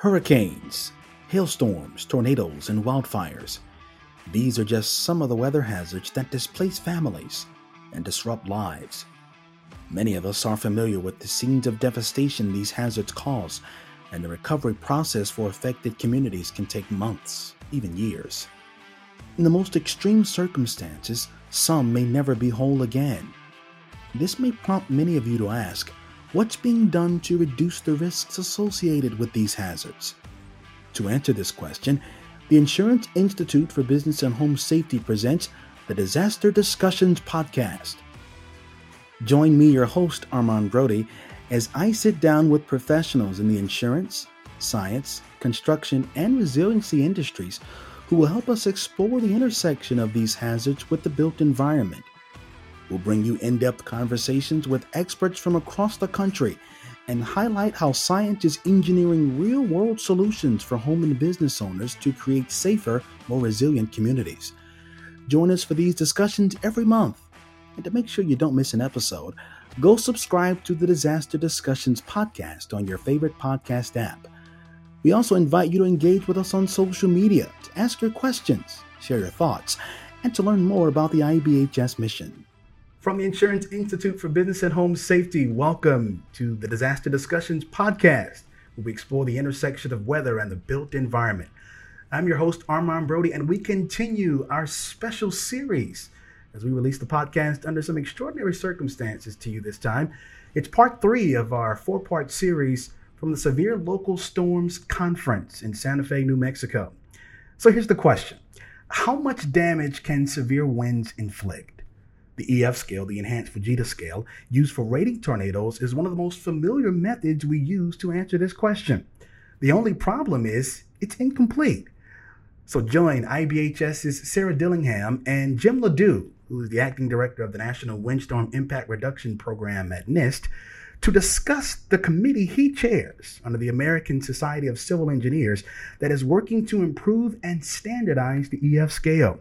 Hurricanes, hailstorms, tornadoes, and wildfires. These are just some of the weather hazards that displace families and disrupt lives. Many of us are familiar with the scenes of devastation these hazards cause, and the recovery process for affected communities can take months, even years. In the most extreme circumstances, some may never be whole again. This may prompt many of you to ask what's being done to reduce the risks associated with these hazards? To answer this question, the Insurance Institute for Business and Home Safety presents the Disaster Discussions Podcast. Join me, your host, Armand Brody, as I sit down with professionals in the insurance, science, construction, and resiliency industries who will help us explore the intersection of these hazards with the built environment. We'll bring you in depth conversations with experts from across the country and highlight how science is engineering real world solutions for home and business owners to create safer, more resilient communities. Join us for these discussions every month. And to make sure you don't miss an episode, go subscribe to the Disaster Discussions podcast on your favorite podcast app. We also invite you to engage with us on social media, to ask your questions, share your thoughts, and to learn more about the IBHS mission. From the Insurance Institute for Business and Home Safety, welcome to the Disaster Discussions podcast, where we explore the intersection of weather and the built environment. I'm your host, Armand Brody, and we continue our special series as we release the podcast under some extraordinary circumstances to you this time. It's part three of our four part series from the Severe Local Storms Conference in Santa Fe, New Mexico. So here's the question How much damage can severe winds inflict? The EF scale, the Enhanced Fujita scale, used for rating tornadoes, is one of the most familiar methods we use to answer this question. The only problem is it's incomplete. So join IBHS's Sarah Dillingham and Jim Ladue, who is the acting director of the National Windstorm Impact Reduction Program at NIST, to discuss the committee he chairs under the American Society of Civil Engineers that is working to improve and standardize the EF scale.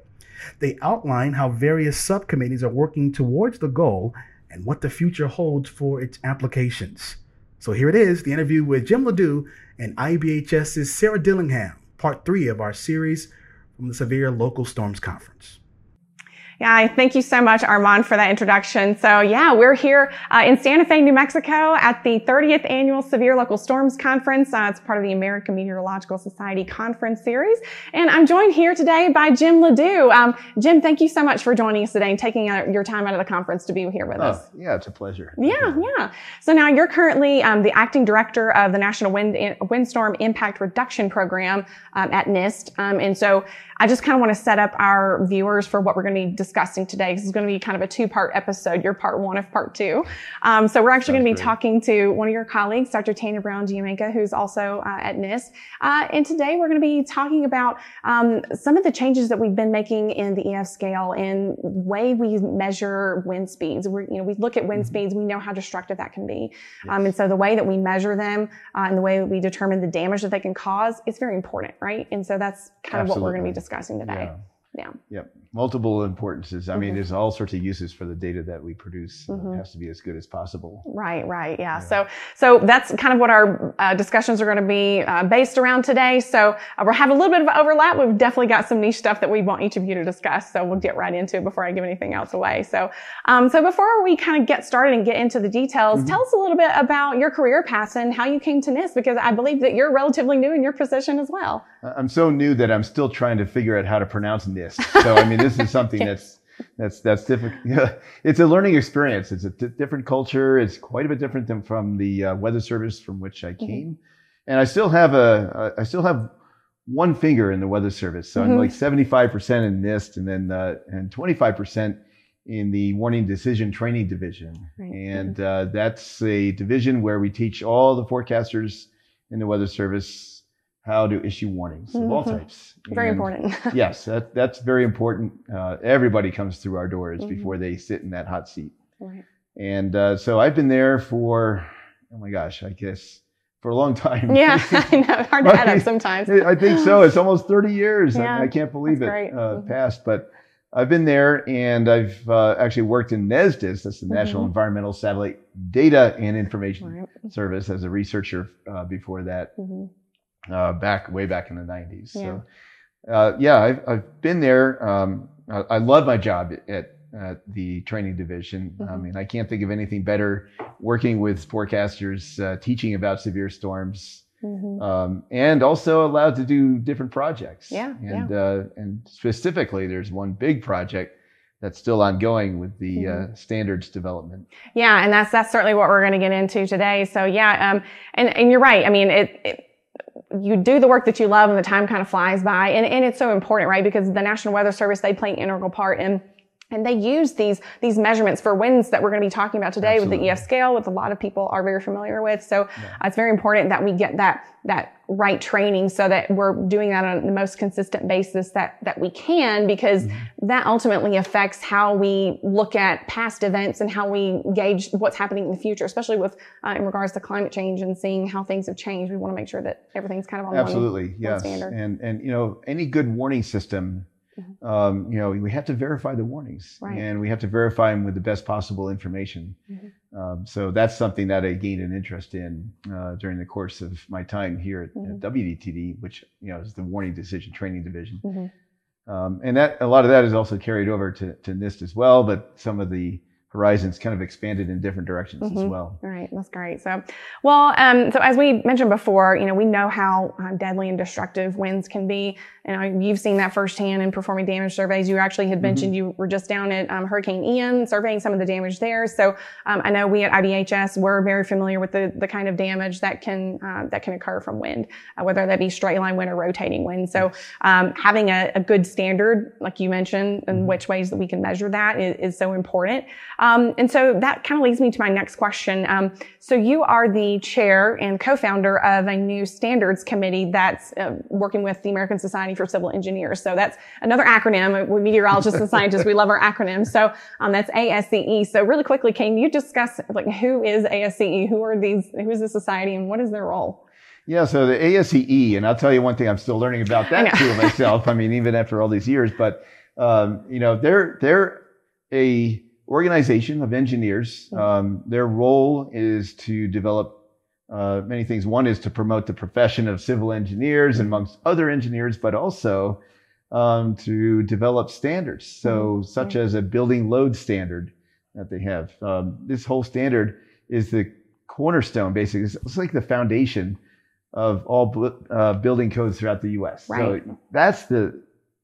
They outline how various subcommittees are working towards the goal and what the future holds for its applications. So here it is the interview with Jim Ladue and IBHS's Sarah Dillingham, part three of our series from the Severe Local Storms Conference. Yeah, thank you so much, Armand, for that introduction. So yeah, we're here uh, in Santa Fe, New Mexico at the 30th Annual Severe Local Storms Conference. Uh, it's part of the American Meteorological Society Conference Series. And I'm joined here today by Jim Ladue. Um, Jim, thank you so much for joining us today and taking uh, your time out of the conference to be here with oh, us. Yeah, it's a pleasure. Yeah, yeah. So now you're currently um, the acting director of the National Wind, Windstorm Impact Reduction Program um, at NIST. Um, and so I just kind of want to set up our viewers for what we're going to be discussing today. This is going to be kind of a two-part episode. You're part one of part two. Um, so we're actually going to be great. talking to one of your colleagues, Dr. Tanya Brown Giammanco, who's also uh, at NIST. Uh, and today we're going to be talking about um, some of the changes that we've been making in the EF scale and way we measure wind speeds. we you know, we look at wind mm-hmm. speeds, we know how destructive that can be. Yes. Um, and so the way that we measure them uh, and the way that we determine the damage that they can cause is very important, right? And so that's kind Absolutely. of what we're going to be discussing discussing today. Yeah. Yeah. Yep. Multiple importances. I mm-hmm. mean, there's all sorts of uses for the data that we produce. Mm-hmm. It has to be as good as possible. Right. Right. Yeah. yeah. So, so that's kind of what our uh, discussions are going to be uh, based around today. So uh, we'll have a little bit of overlap. We've definitely got some niche stuff that we want each of you to discuss. So we'll get right into it before I give anything else away. So, um, so before we kind of get started and get into the details, mm-hmm. tell us a little bit about your career path and how you came to NIST, because I believe that you're relatively new in your position as well. I'm so new that I'm still trying to figure out how to pronounce NIST. So, I mean, this is something that's that's that's difficult. it's a learning experience. It's a d- different culture. It's quite a bit different than from the uh, weather service from which I mm-hmm. came, mm-hmm. and I still have a I still have one finger in the weather service. So mm-hmm. I'm like 75 percent in NIST, and then uh, and 25 percent in the warning decision training division, right. and mm-hmm. uh, that's a division where we teach all the forecasters in the weather service how to issue warnings mm-hmm. of all mm-hmm. types. Very and important. yes, that, that's very important. Uh, everybody comes through our doors mm-hmm. before they sit in that hot seat. Right. And uh, so I've been there for, oh my gosh, I guess for a long time. Yeah, I know. Hard to add up sometimes. I think so. It's almost 30 years. Yeah, I, I can't believe it uh, mm-hmm. passed. But I've been there and I've uh, actually worked in NESDIS, that's the mm-hmm. National Environmental Satellite Data and Information right. Service, as a researcher uh, before that. Mm-hmm uh, back way back in the 90s. Yeah. So, uh, yeah, I've, I've been there. Um, I, I love my job at, at the training division. I Mhm. mean, I can't think of anything better working with forecasters, uh, teaching about severe storms, Mhm. um, and also allowed to do different projects. Yeah, and Uh, and specifically, there's one big project that's still ongoing with the Mm-hmm. uh, standards development. Yeah, and that's that's certainly what we're going to get into today. So yeah, um, and and you're right. I mean, it, it you do the work that you love, and the time kind of flies by, and and it's so important, right? Because the National Weather Service they play an integral part in. And they use these these measurements for winds that we're going to be talking about today with the EF scale, which a lot of people are very familiar with. So uh, it's very important that we get that that right training so that we're doing that on the most consistent basis that that we can, because that ultimately affects how we look at past events and how we gauge what's happening in the future, especially with uh, in regards to climate change and seeing how things have changed. We want to make sure that everything's kind of on one- Absolutely, yes. standard. And and you know, any good warning system, um, you know, we have to verify the warnings, Mm-hmm. Right. and we have to verify them with the best possible information. Mhm. Um, so that's something that I gained an interest in uh, during the course of my time here at, Mhm. at WDTD, which you know is the Warning Decision Training Division. Mhm. Um, and that a lot of that is also carried over to, to NIST as well, but some of the horizons kind of expanded in different directions as Mhm. well. All right, that's great. So, well, um, so as we mentioned before, you know, we know how uh, deadly and destructive winds can be. You know, you've seen that firsthand in performing damage surveys. You actually had mentioned you were just down at um, Hurricane Ian surveying some of the damage there. So, um, I know we at IBHS we're very familiar with the the kind of damage that can uh, that can occur from wind, uh, whether that be straight line wind or rotating wind. So, um, having a, a good standard, like you mentioned, and which ways that we can measure that is, is so important. Um, and so that kind of leads me to my next question. Um, so you are the chair and co-founder of a new standards committee that's uh, working with the American Society for Civil Engineers. So that's another acronym. We meteorologists and scientists, we love our acronyms. So um, that's ASCE. So really quickly, can you discuss like who is ASCE? Who are these? Who is the society, and what is their role? Yeah, so the ASCE, and I'll tell you one thing, I'm still learning about that too myself. I mean, even after all these years, but um, you know, they're they're a organization of engineers. Um, their role is to develop uh, many things. One is to promote the profession of civil engineers amongst other engineers, but also um, to develop standards. So, such as a building load standard that they have. Um, this whole standard is the cornerstone, basically. It's, it's like the foundation of all uh, building codes throughout the U.S. Right. So that's the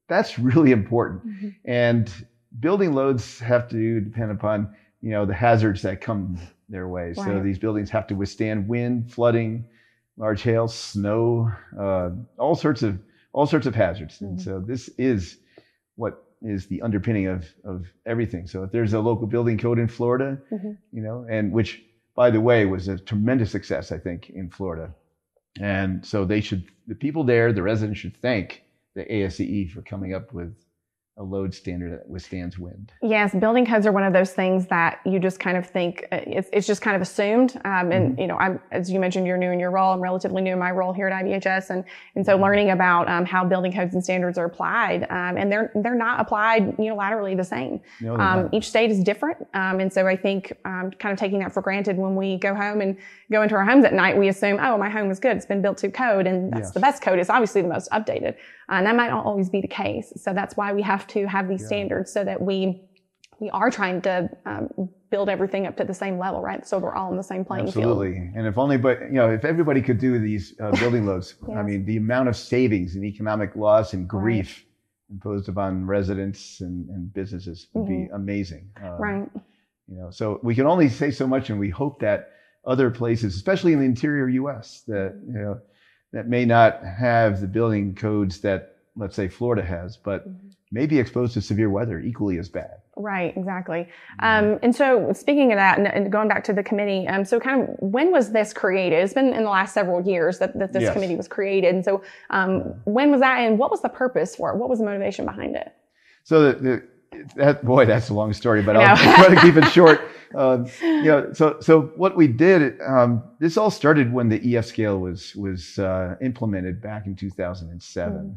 that's really important. Mhm. And building loads have to depend upon you know the hazards that come their way. So these buildings have to withstand wind, flooding, large hail, snow, uh, all sorts of all sorts of hazards. And Mhm. so this is what is the underpinning of of everything. So if there's a local building code in Florida, Mhm. you know, and which by the way was a tremendous success, I think, in Florida. And so they should the people there, the residents should thank the ASCE for coming up with a load standard that withstands wind. Yes, building codes are one of those things that you just kind of think uh, it's, it's just kind of assumed. Um, and you know, I'm as you mentioned, you're new in your role. I'm relatively new in my role here at IBHS, and and so learning about um, how building codes and standards are applied, um, and they're they're not applied unilaterally the same. No, Um, each state is different, um, and so I think um, kind of taking that for granted when we go home and go into our homes at night, we assume, oh, my home is good; it's been built to code, and that's Yes. the best code. It's obviously the most updated, and that might not always be the case. So that's why we have to have these Yeah. standards so that we we are trying to um, build everything up to the same level, right? So we're all on the same playing field. Absolutely. And if only, but you know, if everybody could do these uh, building loads, I mean, the amount of savings and economic loss and grief imposed upon residents and, and businesses would be amazing. Um, Mm-hmm. Right. You know, so we can only say so much, and we hope that other places, especially in the interior U.S., that you know, that may not have the building codes that, let's say, Florida has, but Mm-hmm. may be exposed to severe weather equally as bad. Right, exactly. Um, and so, speaking of that, and, and going back to the committee, um, so kind of when was this created? It's been in the last several years that, that this Yes. committee was created. And so, um, when was that, and what was the purpose for it? What was the motivation behind it? So the, the that boy, that's a long story, but I'll try to keep it short. Um, you know, so so what we did, um, this all started when the EF scale was was uh, implemented back in 2007, Mm.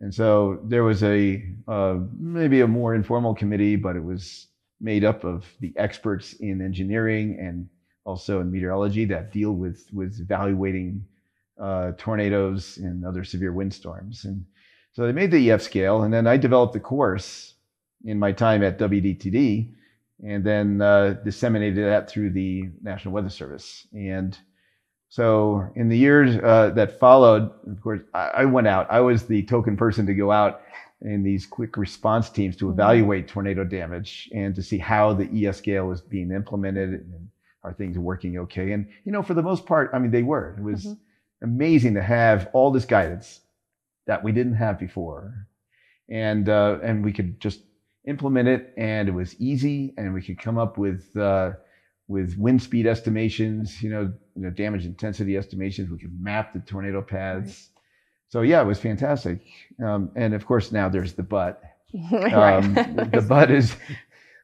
and so there was a uh, maybe a more informal committee, but it was made up of the experts in engineering and also in meteorology that deal with with evaluating uh, tornadoes and other severe windstorms. And so they made the EF scale, and then I developed the course in my time at WDTD, and then uh, disseminated that through the National Weather Service. And so in the years uh, that followed, of course, I, I, went out. I was the token person to go out in these quick response teams to mm-hmm. evaluate tornado damage and to see how the EF scale is being implemented and are things working okay. And you know, for the most part, I mean, they were. It was mm-hmm. amazing to have all this guidance that we didn't have before, and uh, and we could just implement it, and it was easy, and we could come up with. Uh, with wind speed estimations, you know, you know, damage intensity estimations. We could map the tornado paths. Right. So yeah, it was fantastic. Um, and of course, now there's the but. Um, the but is,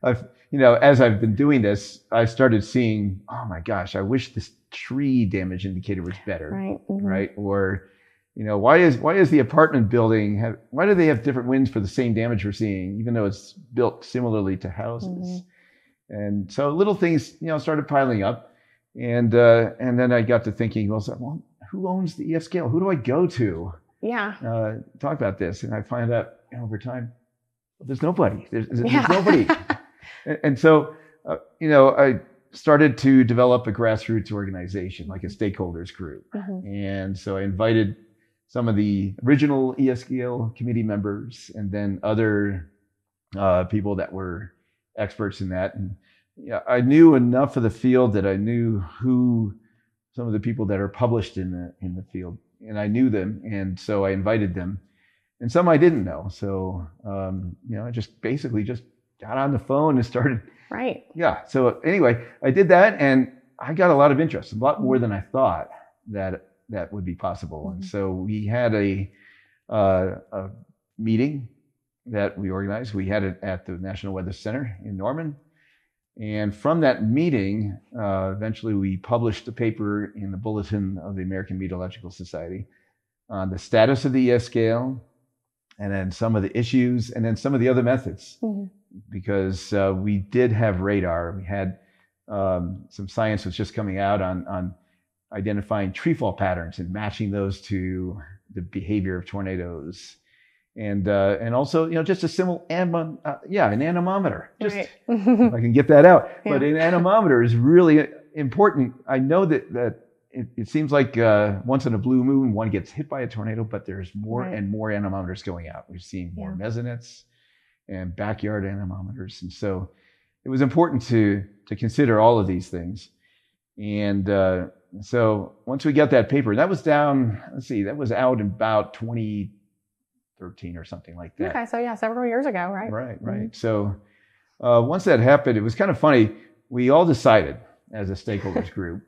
I've, you know, as I've been doing this, I started seeing, oh my gosh, I wish this tree damage indicator was better, right? Mm-hmm. Right? Or, you know, why is why is the apartment building have why do they have different winds for the same damage we're seeing, even though it's built similarly to houses? Mm-hmm. And so little things, you know, started piling up, and uh, and then I got to thinking, well, so, well, who owns the EF scale? Who do I go to? Yeah. Uh, talk about this, and I find out you know, over time, well, there's nobody. There's, there's yeah. nobody. and so, uh, you know, I started to develop a grassroots organization, like a stakeholders group. Mm-hmm. And so I invited some of the original EF scale committee members and then other uh, people that were experts in that. And yeah, I knew enough of the field that I knew who some of the people that are published in the in the field, and I knew them, and so I invited them. And some I didn't know, so um, you know, I just basically just got on the phone and started. Right. Yeah. So anyway, I did that and I got a lot of interest, a lot more than I thought that that would be possible. Mm-hmm. And so we had a, uh, a meeting that we organized. We had it at the National Weather Center in Norman. And from that meeting, uh, eventually we published a paper in the Bulletin of the American Meteorological Society on the status of the EF scale, and then some of the issues, and then some of the other methods. Mm-hmm because uh, we did have radar. We had um, some science was just coming out on, on identifying treefall patterns and matching those to the behavior of tornadoes. And uh, and also, you know, just a simple anem- uh, yeah, an anemometer. Just right. if I can get that out. Yeah. But an anemometer is really important. I know that that it, it seems like uh, once in a blue moon, one gets hit by a tornado, but there's more right. and more anemometers going out. We're seeing more yeah. mesonets and backyard anemometers. And so it was important to, to consider all of these things. And uh, so once we got that paper, that was down, let's see, that was out in about 2013 or something like that. Okay, so yeah, several years ago, right? Right, right. Mm-hmm. So uh, once that happened, it was kind of funny. We all decided as a stakeholders group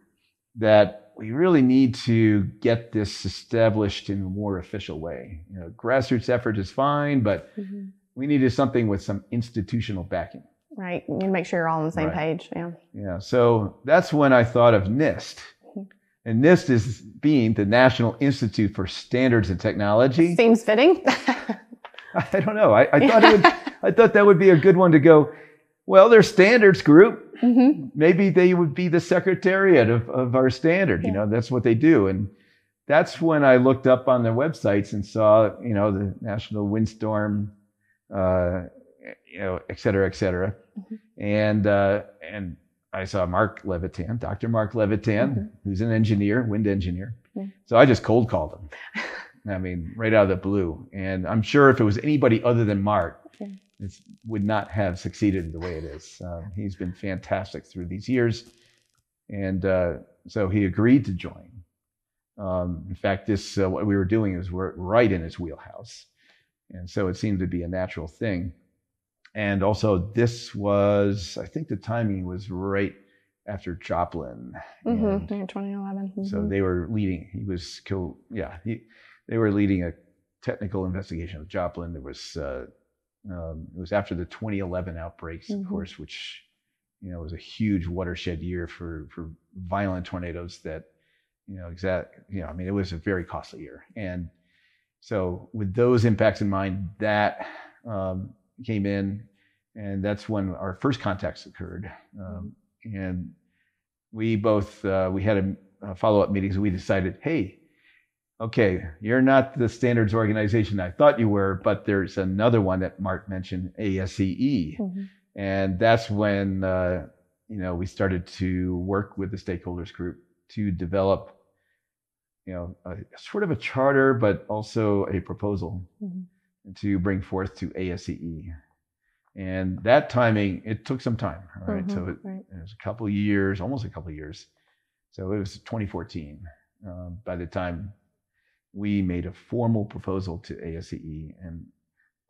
that we really need to get this established in a more official way. You know, grassroots effort is fine, but mm-hmm we needed something with some institutional backing. Right. You need to make sure you're all on the same right. page. Yeah. Yeah. So that's when I thought of NIST. And NIST is being the National Institute for Standards and Technology. Seems fitting. I don't know. I, I thought it would, I thought that would be a good one to go. Well, their standards group. Mm-hmm. Maybe they would be the secretariat of, of our standard. Yeah. You know, that's what they do. And that's when I looked up on their websites and saw, you know, the National Windstorm uh, you know, et cetera, et cetera. Mm-hmm. And, uh, and I saw Mark Levitan, Dr. Mark Levitan, mm-hmm. who's an engineer, wind engineer. Mm-hmm. So I just cold called him. I mean, right out of the blue. And I'm sure if it was anybody other than Mark, it would not have succeeded the way it is. Uh, he's been fantastic through these years. And uh, so he agreed to join. Um, in fact, this uh, what we were doing is we're right in his wheelhouse. And so it seemed to be a natural thing. And also, this was, I think the timing was right after Joplin. Mm-hmm. 2011. Mm-hmm. So they were leading, he was killed. Yeah, he, they were leading a technical investigation of Joplin. There was, uh, um, it was after the 2011 outbreaks, mm-hmm. of course, which, you know, was a huge watershed year for, for violent tornadoes that, you know, exact, you know, I mean, it was a very costly year. And, so with those impacts in mind, that um, came in, and that's when our first contacts occurred. Um, and we both uh, we had a, a follow up meetings. We decided, hey, okay, you're not the standards organization I thought you were, but there's another one that Mark mentioned, ASCE. Mm-hmm. And that's when, uh, you know, we started to work with the stakeholders group to develop, you know, a, sort of a charter, but also a proposal mm-hmm. To bring forth to ASCE. And that timing, it took some time, right? Mm-hmm, so it, right. it, was a couple years, almost a couple years. So it was 2014 um, by the time we made a formal proposal to ASCE and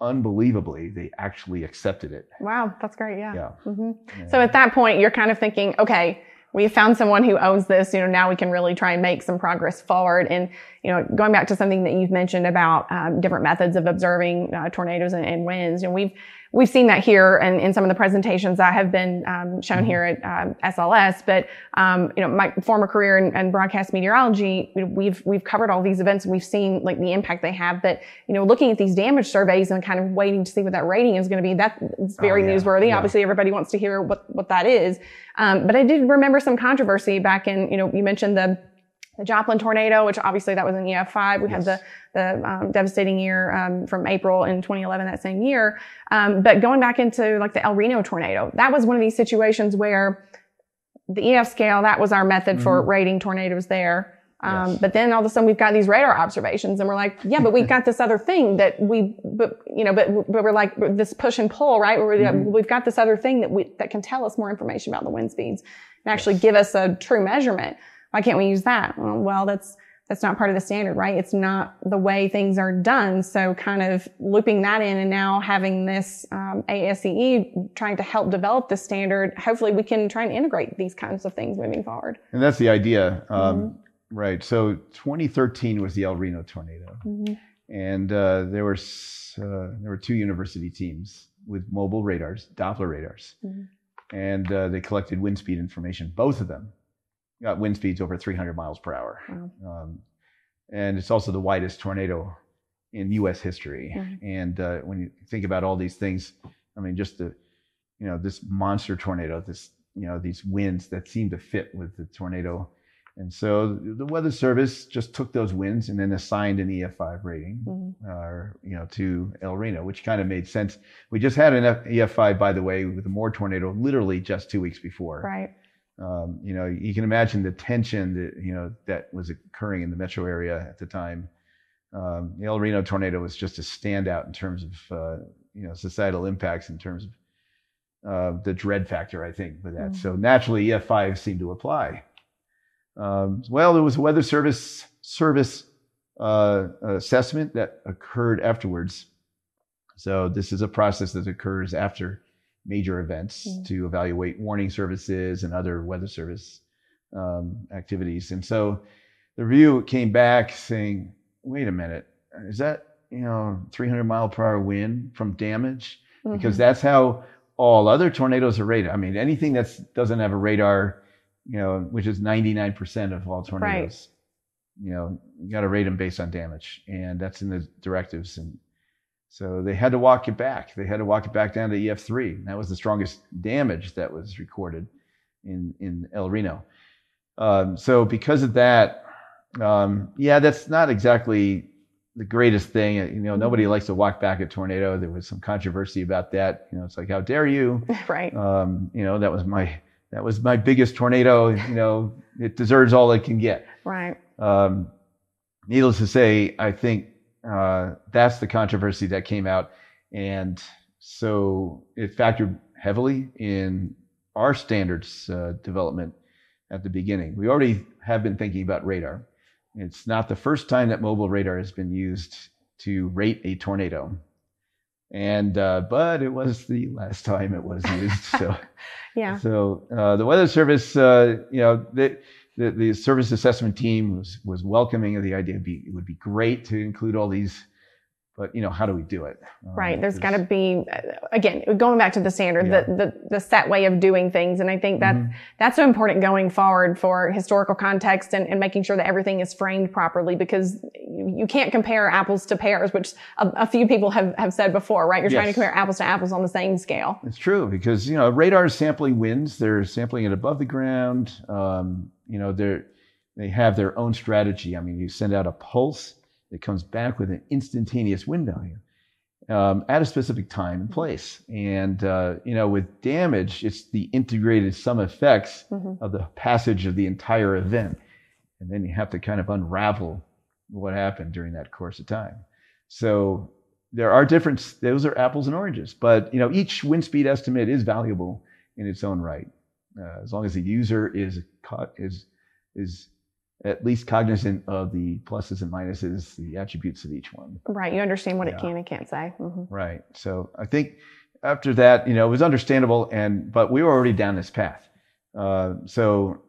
unbelievably, they actually accepted it. Wow, that's great. Yeah. yeah. Mm-hmm. yeah. So at that point, you're kind of thinking, okay, we found someone who owns this. You know, now we can really try and make some progress forward. And you know, going back to something that you've mentioned about um, different methods of observing uh, tornadoes and, and winds, you know, we've we've seen that here and in some of the presentations that have been um, shown mm-hmm. here at um, SLS. But um, you know, my former career in, in broadcast meteorology, we've we've covered all these events and we've seen like the impact they have. But you know, looking at these damage surveys and kind of waiting to see what that rating is going to be, that's very oh, yeah. newsworthy. Yeah. Obviously, everybody wants to hear what what that is. Um, but I did remember some controversy back in you know you mentioned the the Joplin tornado, which obviously that was in EF5. We yes. had the, the um, devastating year um, from April in 2011, that same year. Um, but going back into like the El Reno tornado, that was one of these situations where the EF scale, that was our method mm-hmm. for rating tornadoes there. Um, yes. But then all of a sudden we've got these radar observations and we're like, yeah, but we've got this other thing that we, but, you know, but, but we're like this push and pull, right? Where mm-hmm. we've got this other thing that we, that can tell us more information about the wind speeds and actually yes. give us a true measurement. Why can't we use that? Well, that's, that's not part of the standard, right? It's not the way things are done. So kind of looping that in and now having this um, ASCE trying to help develop the standard, hopefully we can try and integrate these kinds of things moving forward. And that's the idea. Um, mm-hmm. Right. So 2013 was the El Reno tornado. Mm-hmm. And uh, there, were, uh, there were two university teams with mobile radars, Doppler radars. Mm-hmm. And uh, they collected wind speed information, both of them got wind speeds over 300 miles per hour. Wow. Um, and it's also the widest tornado in U.S. history. Mm-hmm. And uh, when you think about all these things, I mean, just the, you know, this monster tornado, this, you know, these winds that seem to fit with the tornado. And so the Weather Service just took those winds and then assigned an EF5 rating, mm-hmm. uh, you know, to El Reno, which kind of made sense. We just had an EF5, by the way, with a more tornado, literally just two weeks before. Right um, you know, you can imagine the tension that you know that was occurring in the metro area at the time. Um, the El Reno tornado was just a standout in terms of uh, you know societal impacts in terms of uh, the dread factor, I think, for that. Mm-hmm. So naturally, EF5 seemed to apply. Um, well, there was a weather service service uh, assessment that occurred afterwards. So this is a process that occurs after major events mm. to evaluate warning services and other weather service um, activities. And so the review came back saying, wait a minute, is that, you know, 300 mile per hour wind from damage? Mm-hmm. Because that's how all other tornadoes are rated. I mean, anything that doesn't have a radar, you know, which is 99% of all tornadoes, right. you know, you got to rate them based on damage. And that's in the directives. And so they had to walk it back. They had to walk it back down to EF3. That was the strongest damage that was recorded in, in El Reno. Um, so because of that, um, yeah, that's not exactly the greatest thing. You know, nobody likes to walk back a tornado. There was some controversy about that. You know, it's like, how dare you? right. Um, you know, that was my that was my biggest tornado. You know, it deserves all it can get. Right. Um, needless to say, I think uh, that's the controversy that came out. And so it factored heavily in our standards uh, development at the beginning. We already have been thinking about radar. It's not the first time that mobile radar has been used to rate a tornado. And, uh, but it was the last time it was used. So, yeah. So, uh, the Weather Service, uh, you know, they, the, the service assessment team was, was welcoming of the idea. It would be great to include all these but you know how do we do it right there's got to be again going back to the standard yeah. the, the, the set way of doing things and i think that mm-hmm. that's so important going forward for historical context and, and making sure that everything is framed properly because you, you can't compare apples to pears which a, a, few people have, have said before right you're yes. trying to compare apples to apples on the same scale it's true because you know radar is sampling winds they're sampling it above the ground um, you know they're they have their own strategy. I mean, you send out a pulse, it comes back with an instantaneous wind value um, at a specific time and place. And, uh, you know, with damage, it's the integrated sum effects mm-hmm. of the passage of the entire event. And then you have to kind of unravel what happened during that course of time. So there are different, those are apples and oranges, but, you know, each wind speed estimate is valuable in its own right. Uh, as long as the user is, caught, is, is at least cognizant of the pluses and minuses, the attributes of each one. Right. You understand what yeah. it can and can't say. Mm-hmm. Right. So I think after that, you know, it was understandable, and but we were already down this path. Uh, so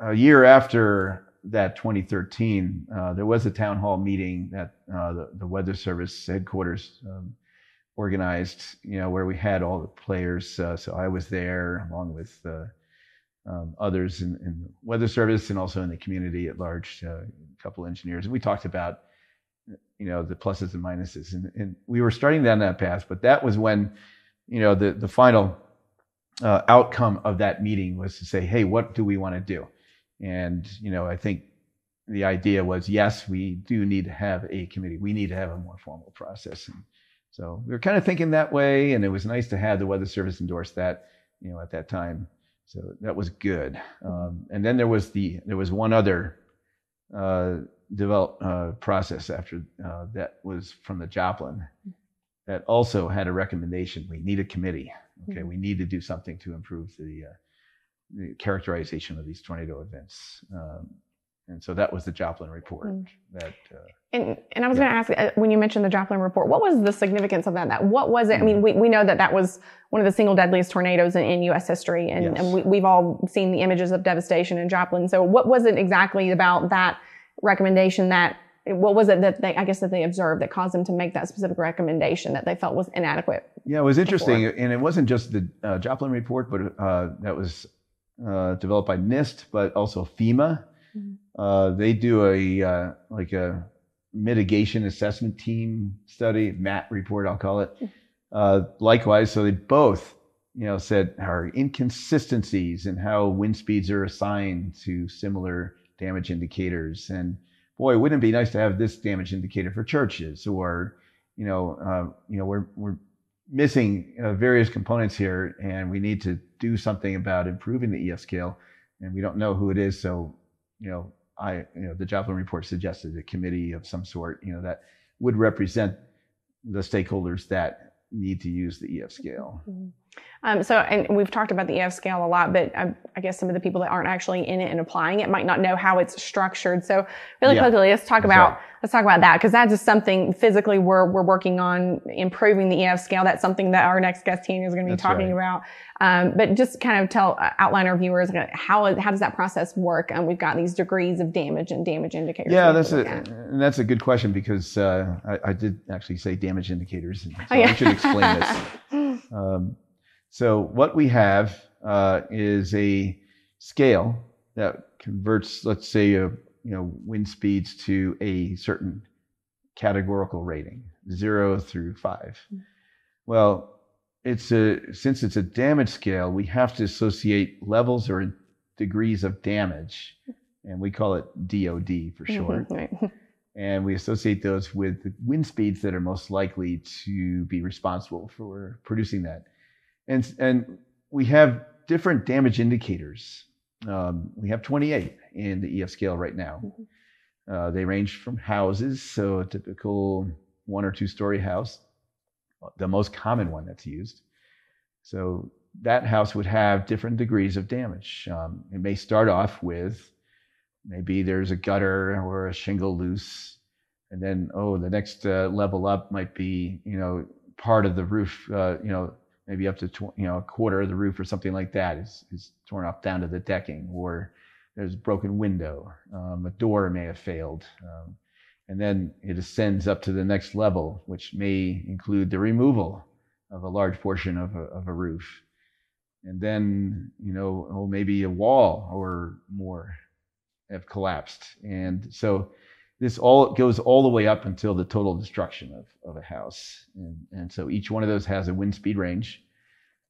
a year after that 2013, uh, there was a town hall meeting that uh, the, the, Weather Service headquarters um, organized, you know, where we had all the players. Uh, so I was there along with uh, um, others in, in, the weather service and also in the community at large, uh, a couple engineers. And we talked about, you know, the pluses and minuses. And, and, we were starting down that path, but that was when, you know, the, the final uh, outcome of that meeting was to say, hey, what do we want to do? And, you know, I think the idea was, yes, we do need to have a committee. We need to have a more formal process. And so we were kind of thinking that way. And it was nice to have the weather service endorse that, you know, at that time. So that was good. Um, and then there was the there was one other uh, develop uh, process after uh, that was from the Joplin that also had a recommendation. We need a committee. Okay, mm-hmm. we need to do something to improve the, uh, the characterization of these tornado events. Um, and so that was the Joplin report. Mm. That uh, and and I was yeah. going to ask uh, when you mentioned the Joplin report, what was the significance of that? That what was it? Mm. I mean, mm. we, we know that that was one of the single deadliest tornadoes in, in U.S. history, and, yes. and we, we've all seen the images of devastation in Joplin. So what was it exactly about that recommendation that what was it that they, I guess that they observed that caused them to make that specific recommendation that they felt was inadequate? Yeah, it was interesting, before? and it wasn't just the uh, Joplin report, but uh, that was uh, developed by NIST, but also FEMA Mm-hmm. Uh, they do a uh, like a mitigation assessment team study, MAT report, I'll call it. Uh, likewise, so they both, you know, said are inconsistencies in how wind speeds are assigned to similar damage indicators. And boy, wouldn't it be nice to have this damage indicator for churches? Or, you know, uh, you know, we're we're missing uh, various components here, and we need to do something about improving the EF scale. And we don't know who it is, so you know, I, you know, the Joplin report suggested a committee of some sort, you know, that would represent the stakeholders that need to use the EF scale. Mm-hmm. Um, so, and we've talked about the EF scale a lot, but I, I, guess some of the people that aren't actually in it and applying it might not know how it's structured. So, really yeah. quickly, let's talk about right. let's talk about that because that's just something physically we're we're working on improving the EF scale. That's something that our next guest team is going to be that's talking right. about. Um, but just kind of tell uh, outline our viewers how how does that process work? And um, we've got these degrees of damage and damage indicators. Yeah, that's a and that's a good question because uh, I, I, did actually say damage indicators, so oh, yeah. I should explain this. Um, so what we have uh, is a scale that converts, let's say, a, you know, wind speeds to a certain categorical rating, zero through 5 mm-hmm. Well, it's a since it's a damage scale, we have to associate levels or degrees of damage, and we call it DOD for mm-hmm, short. right. And we associate those with the wind speeds that are most likely to be responsible for producing that and and we have different damage indicators. Um, we have 28 in the EF scale right now. Mm-hmm. Uh, they range from houses, so a typical one or two story house, the most common one that's used. So that house would have different degrees of damage. Um, it may start off with maybe there's a gutter or a shingle loose, and then oh, the next uh, level up might be you know part of the roof, uh, you know, maybe up to tw- you know a quarter of the roof or something like that is is torn off down to the decking, or there's a broken window, um, a door may have failed, um, and then it ascends up to the next level, which may include the removal of a large portion of a, of a roof, and then you know oh maybe a wall or more have collapsed, and so this all goes all the way up until the total destruction of, of a house. And, and so each one of those has a wind speed range.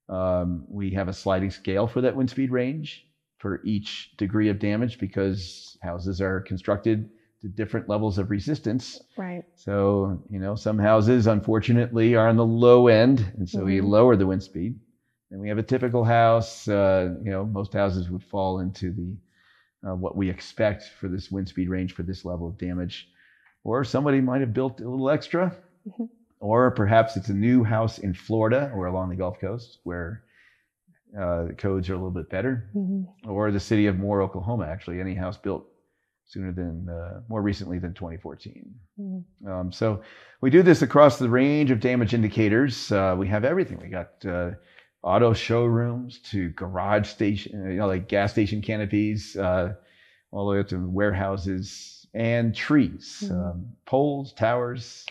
Um, we have a sliding scale for that wind speed range. for each degree of damage because houses are constructed to different levels of resistance. Right. So, you know, some houses unfortunately are on the low end, and so we Mhm. lower the wind speed. And we have a typical house, uh, you know, most houses would fall into the uh, what we expect for this wind speed range for this level of damage. Or somebody might have built a little extra, Mhm. or perhaps it's a new house in Florida or along the Gulf Coast where uh, the codes are a little bit better Mhm. or the city of Moore, Oklahoma. Actually, any house built sooner than uh, more recently than 2014. Mhm. Um, so we do this across the range of damage indicators. Uh, we have everything. We got uh, auto showrooms to garage station, you know, like gas station canopies, uh, all the way up to warehouses and trees, Mhm. um, poles, towers.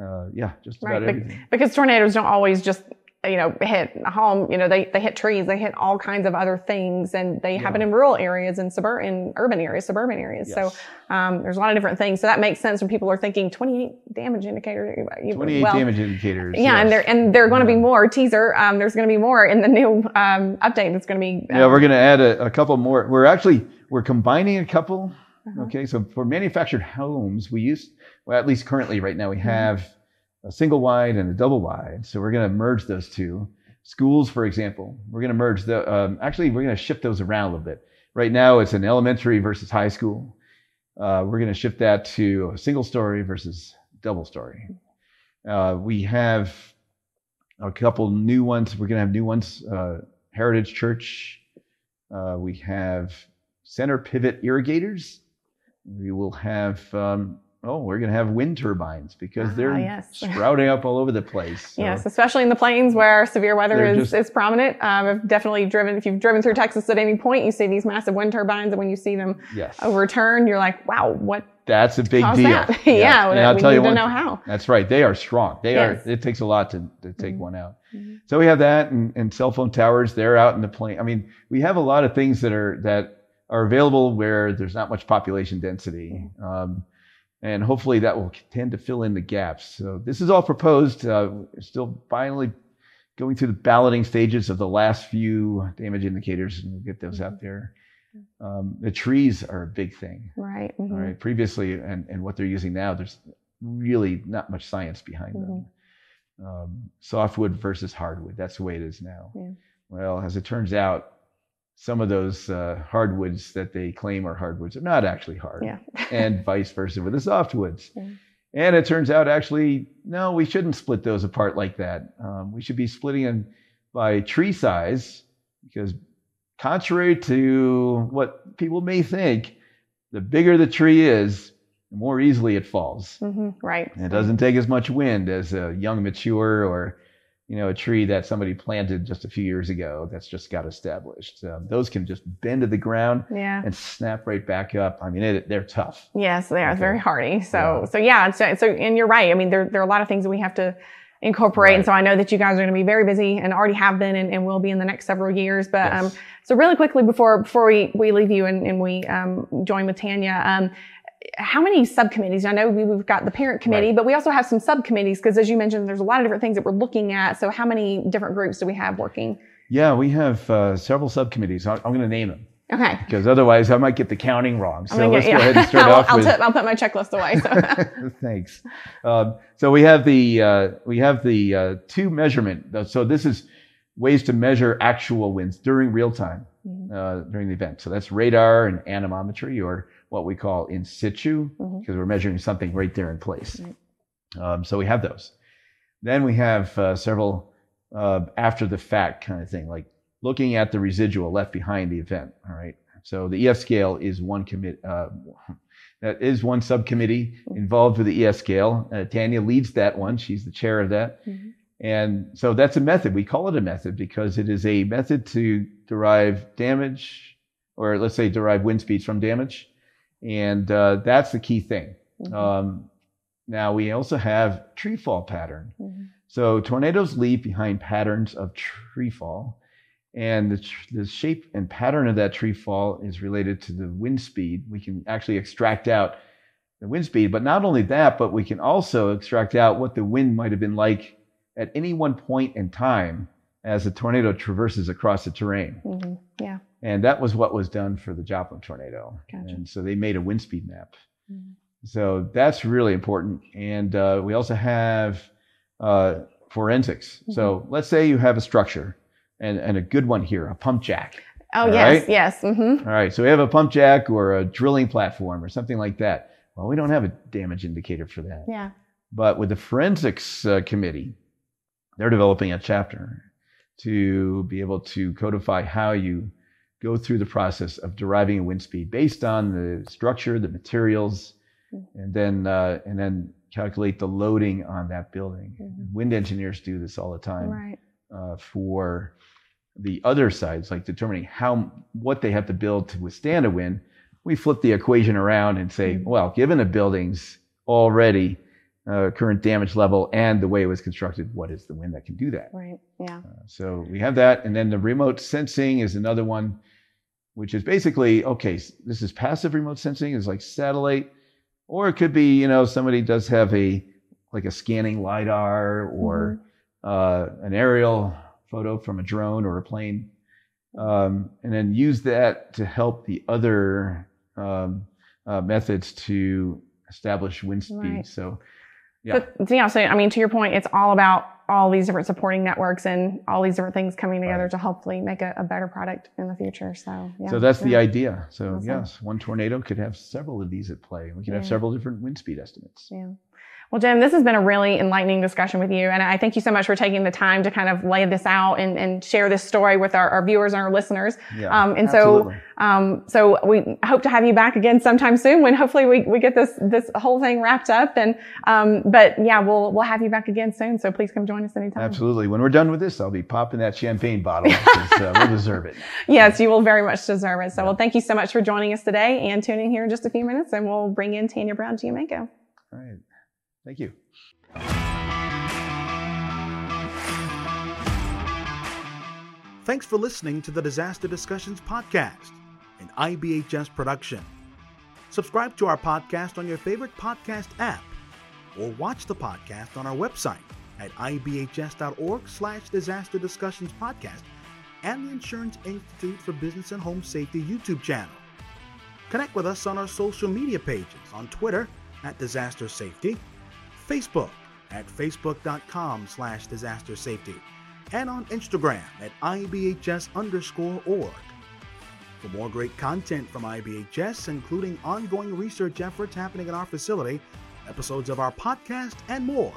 Uh, yeah, just Right, about everything. Because tornadoes don't always just you know hit a home. You know they they hit trees. They hit all kinds of other things, and they happen in rural areas and suburban in urban areas, suburban areas. Yes. So um, there's a lot of different things. So that makes sense when people are thinking 28 damage indicator. you- 28 well, damage indicators. Yeah, and yes. there and there are going to be more teaser. Um, there's going to be more in the new um, update. It's going to be Yeah, um, we're going to add a, a couple more. We're actually we're combining a couple. Uh-huh. Okay, so for manufactured homes, we use well at least currently right now we Mm-hmm. A single wide and a double wide. So we're going to merge those two. Schools, for example, we're going to merge the. Um, actually, we're going to shift those around a little bit. Right now, it's an elementary versus high school. Uh, we're going to shift that to a single story versus double story. Uh, we have a couple new ones. We're going to have new ones. Uh, Heritage Church. Uh, we have center pivot irrigators. We will have. Um, oh, we're going to have wind turbines because Ah, they're yes. sprouting up all over the place. So, Yes, especially in the plains where severe weather is, just- is prominent. Um, I've definitely driven, if you've driven through Texas at any point, you see these massive wind turbines, and when you see them Yes. overturned, you're like, wow, what That's a big deal. that? yeah, And I'll we tell need you to one. know how. That's right. They are strong. They Yes. are. It takes a lot to, to take Mhm. one out. Mhm. So we have that, and, and cell phone towers. They're out in the plain. I mean, we have a lot of things that are that are available where there's not much population density, um, and hopefully that will tend to fill in the gaps. So this is all proposed. Uh, we're still finally going through the balloting stages of the last few damage indicators, and we'll get those out there. Um, the trees are a big thing. Right. mhm. All right. Previously, and, and what they're using now, there's really not much science behind them. Um, softwood versus hardwood. That's the way it is now. Yeah. Well, as it turns out, some of those uh, hardwoods that they claim are hardwoods are not actually hard, Yeah. and vice versa with the softwoods. Yeah. And it turns out, actually, no, we shouldn't split those apart like that. Um, we should be splitting them by tree size because, contrary to what people may think, the bigger the tree is, the more easily it falls. hmm Right. And it doesn't take as much wind as a young mature or, you know, a tree that somebody planted just a few years ago that's just got established. Um, those can just bend to the ground Yeah. and snap right back up. I mean, it, they're tough. Yes, they are Okay. very hardy. So, Yeah. so yeah. So, so, and you're right. I mean, there, there are a lot of things that we have to incorporate. And so I know that you guys are going to be very busy and already have been and, and will be in the next several years. But, um, so really quickly before, before we, we leave you and, and we, um, join with Tanya, um, how many subcommittees? I know we- we've got the parent committee, Right. but we also have some subcommittees because as you mentioned, there's a lot of different things that we're looking at. So how many different groups do we have working? Yeah, we have uh, several subcommittees. I'm going to name them Okay. because otherwise I might get the counting wrong. So let's go ahead and start I'll, off I'll, with. I'll put my checklist away. So. Thanks. Um, so we have the uh, we have the uh, two measurement. So this is ways to measure actual winds during real time Mhm. uh, during the event. So that's radar and anemometry, or what we call in situ, Mhm. because we're measuring something right there in place. Um, so we have those. Then we have uh, several uh, after the fact kind of thing, like looking at the residual left behind the event. All right. So the EF scale is one commit. Uh, that is one subcommittee involved with the EF scale. Uh, Tanya leads that one. She's the chair of that. Mhm. And so that's a method. We call it a method because it is a method to derive damage, or let's say derive wind speeds from damage. And uh, that's the key thing. Mhm. Um, now we also have tree fall pattern. Mhm. So tornadoes leave behind patterns of tree fall, and the, tr- the shape and pattern of that tree fall is related to the wind speed. We can actually extract out the wind speed, but not only that, but we can also extract out what the wind might have been like at any one point in time as the tornado traverses across the terrain. Mhm. Yeah. And that was what was done for the Joplin tornado. Gotcha. And so they made a wind speed map. Mhm. So that's really important. And uh, we also have uh, forensics. So Mm-hmm. let's say you have a structure and, and a good one here, a pump jack. Oh, All yes, right. yes. Mm-hmm. All right. So we have a pump jack or a drilling platform or something like that. Well, we don't have a damage indicator for that. Yeah. But with the forensics uh, committee, they're developing a chapter to be able to codify how you go through the process of deriving a wind speed based on the structure, the materials, and then uh, and then calculate the loading on that building. Mhm. Wind engineers do this all the time Right. uh, for the other sides, like determining how what they have to build to withstand a wind. We flip the equation around and say, Mhm. well, given a building's already uh, current damage level and the way it was constructed, what is the wind that can do that? Right. Yeah. So we have that, and then the remote sensing is another one, which is basically okay. This is passive remote sensing, is like satellite, or it could be you know somebody does have a like a scanning lidar or uh, an aerial photo from a drone or a plane, um, and then use that to help the other um, uh, methods to establish wind speed. Right. So yeah. But yeah, so I mean, to your point, it's all about all these different supporting networks and all these different things coming together Right. to hopefully make a, a better product in the future. So yeah. So that's the idea. So Awesome. yes, one tornado could have several of these at play. We could have several different wind speed estimates. Yeah. Well, Jim, this has been a really enlightening discussion with you. And I thank you so much for taking the time to kind of lay this out and, and share this story with our, our viewers and our listeners. Yeah, Um, and absolutely. so, um, so we hope to have you back again sometime soon when hopefully we, we get this, this whole thing wrapped up. And, um, but yeah, we'll, we'll have you back again soon. So please come join us anytime. absolutely. When we're done with this, I'll be popping that champagne bottle. uh, we'll deserve it. Yes, you will very much deserve it. So, well, thank you so much for joining us today and tuning here in just a few minutes and we'll bring in Tanya Brown Giammanco. All right. Thank you. Thanks for listening to the Disaster Discussions Podcast, an IBHS production. Subscribe to our podcast on your favorite podcast app or watch the podcast on our website at ibhs.org slash disaster discussions podcast and the Insurance Institute for Business and Home Safety YouTube channel. Connect with us on our social media pages on Twitter at Disaster Safety, Facebook at facebook.com slash disaster safety, and on Instagram at IBHS underscore org. For more great content from IBHS, including ongoing research efforts happening at our facility, episodes of our podcast, and more,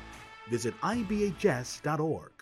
visit IBHS.org.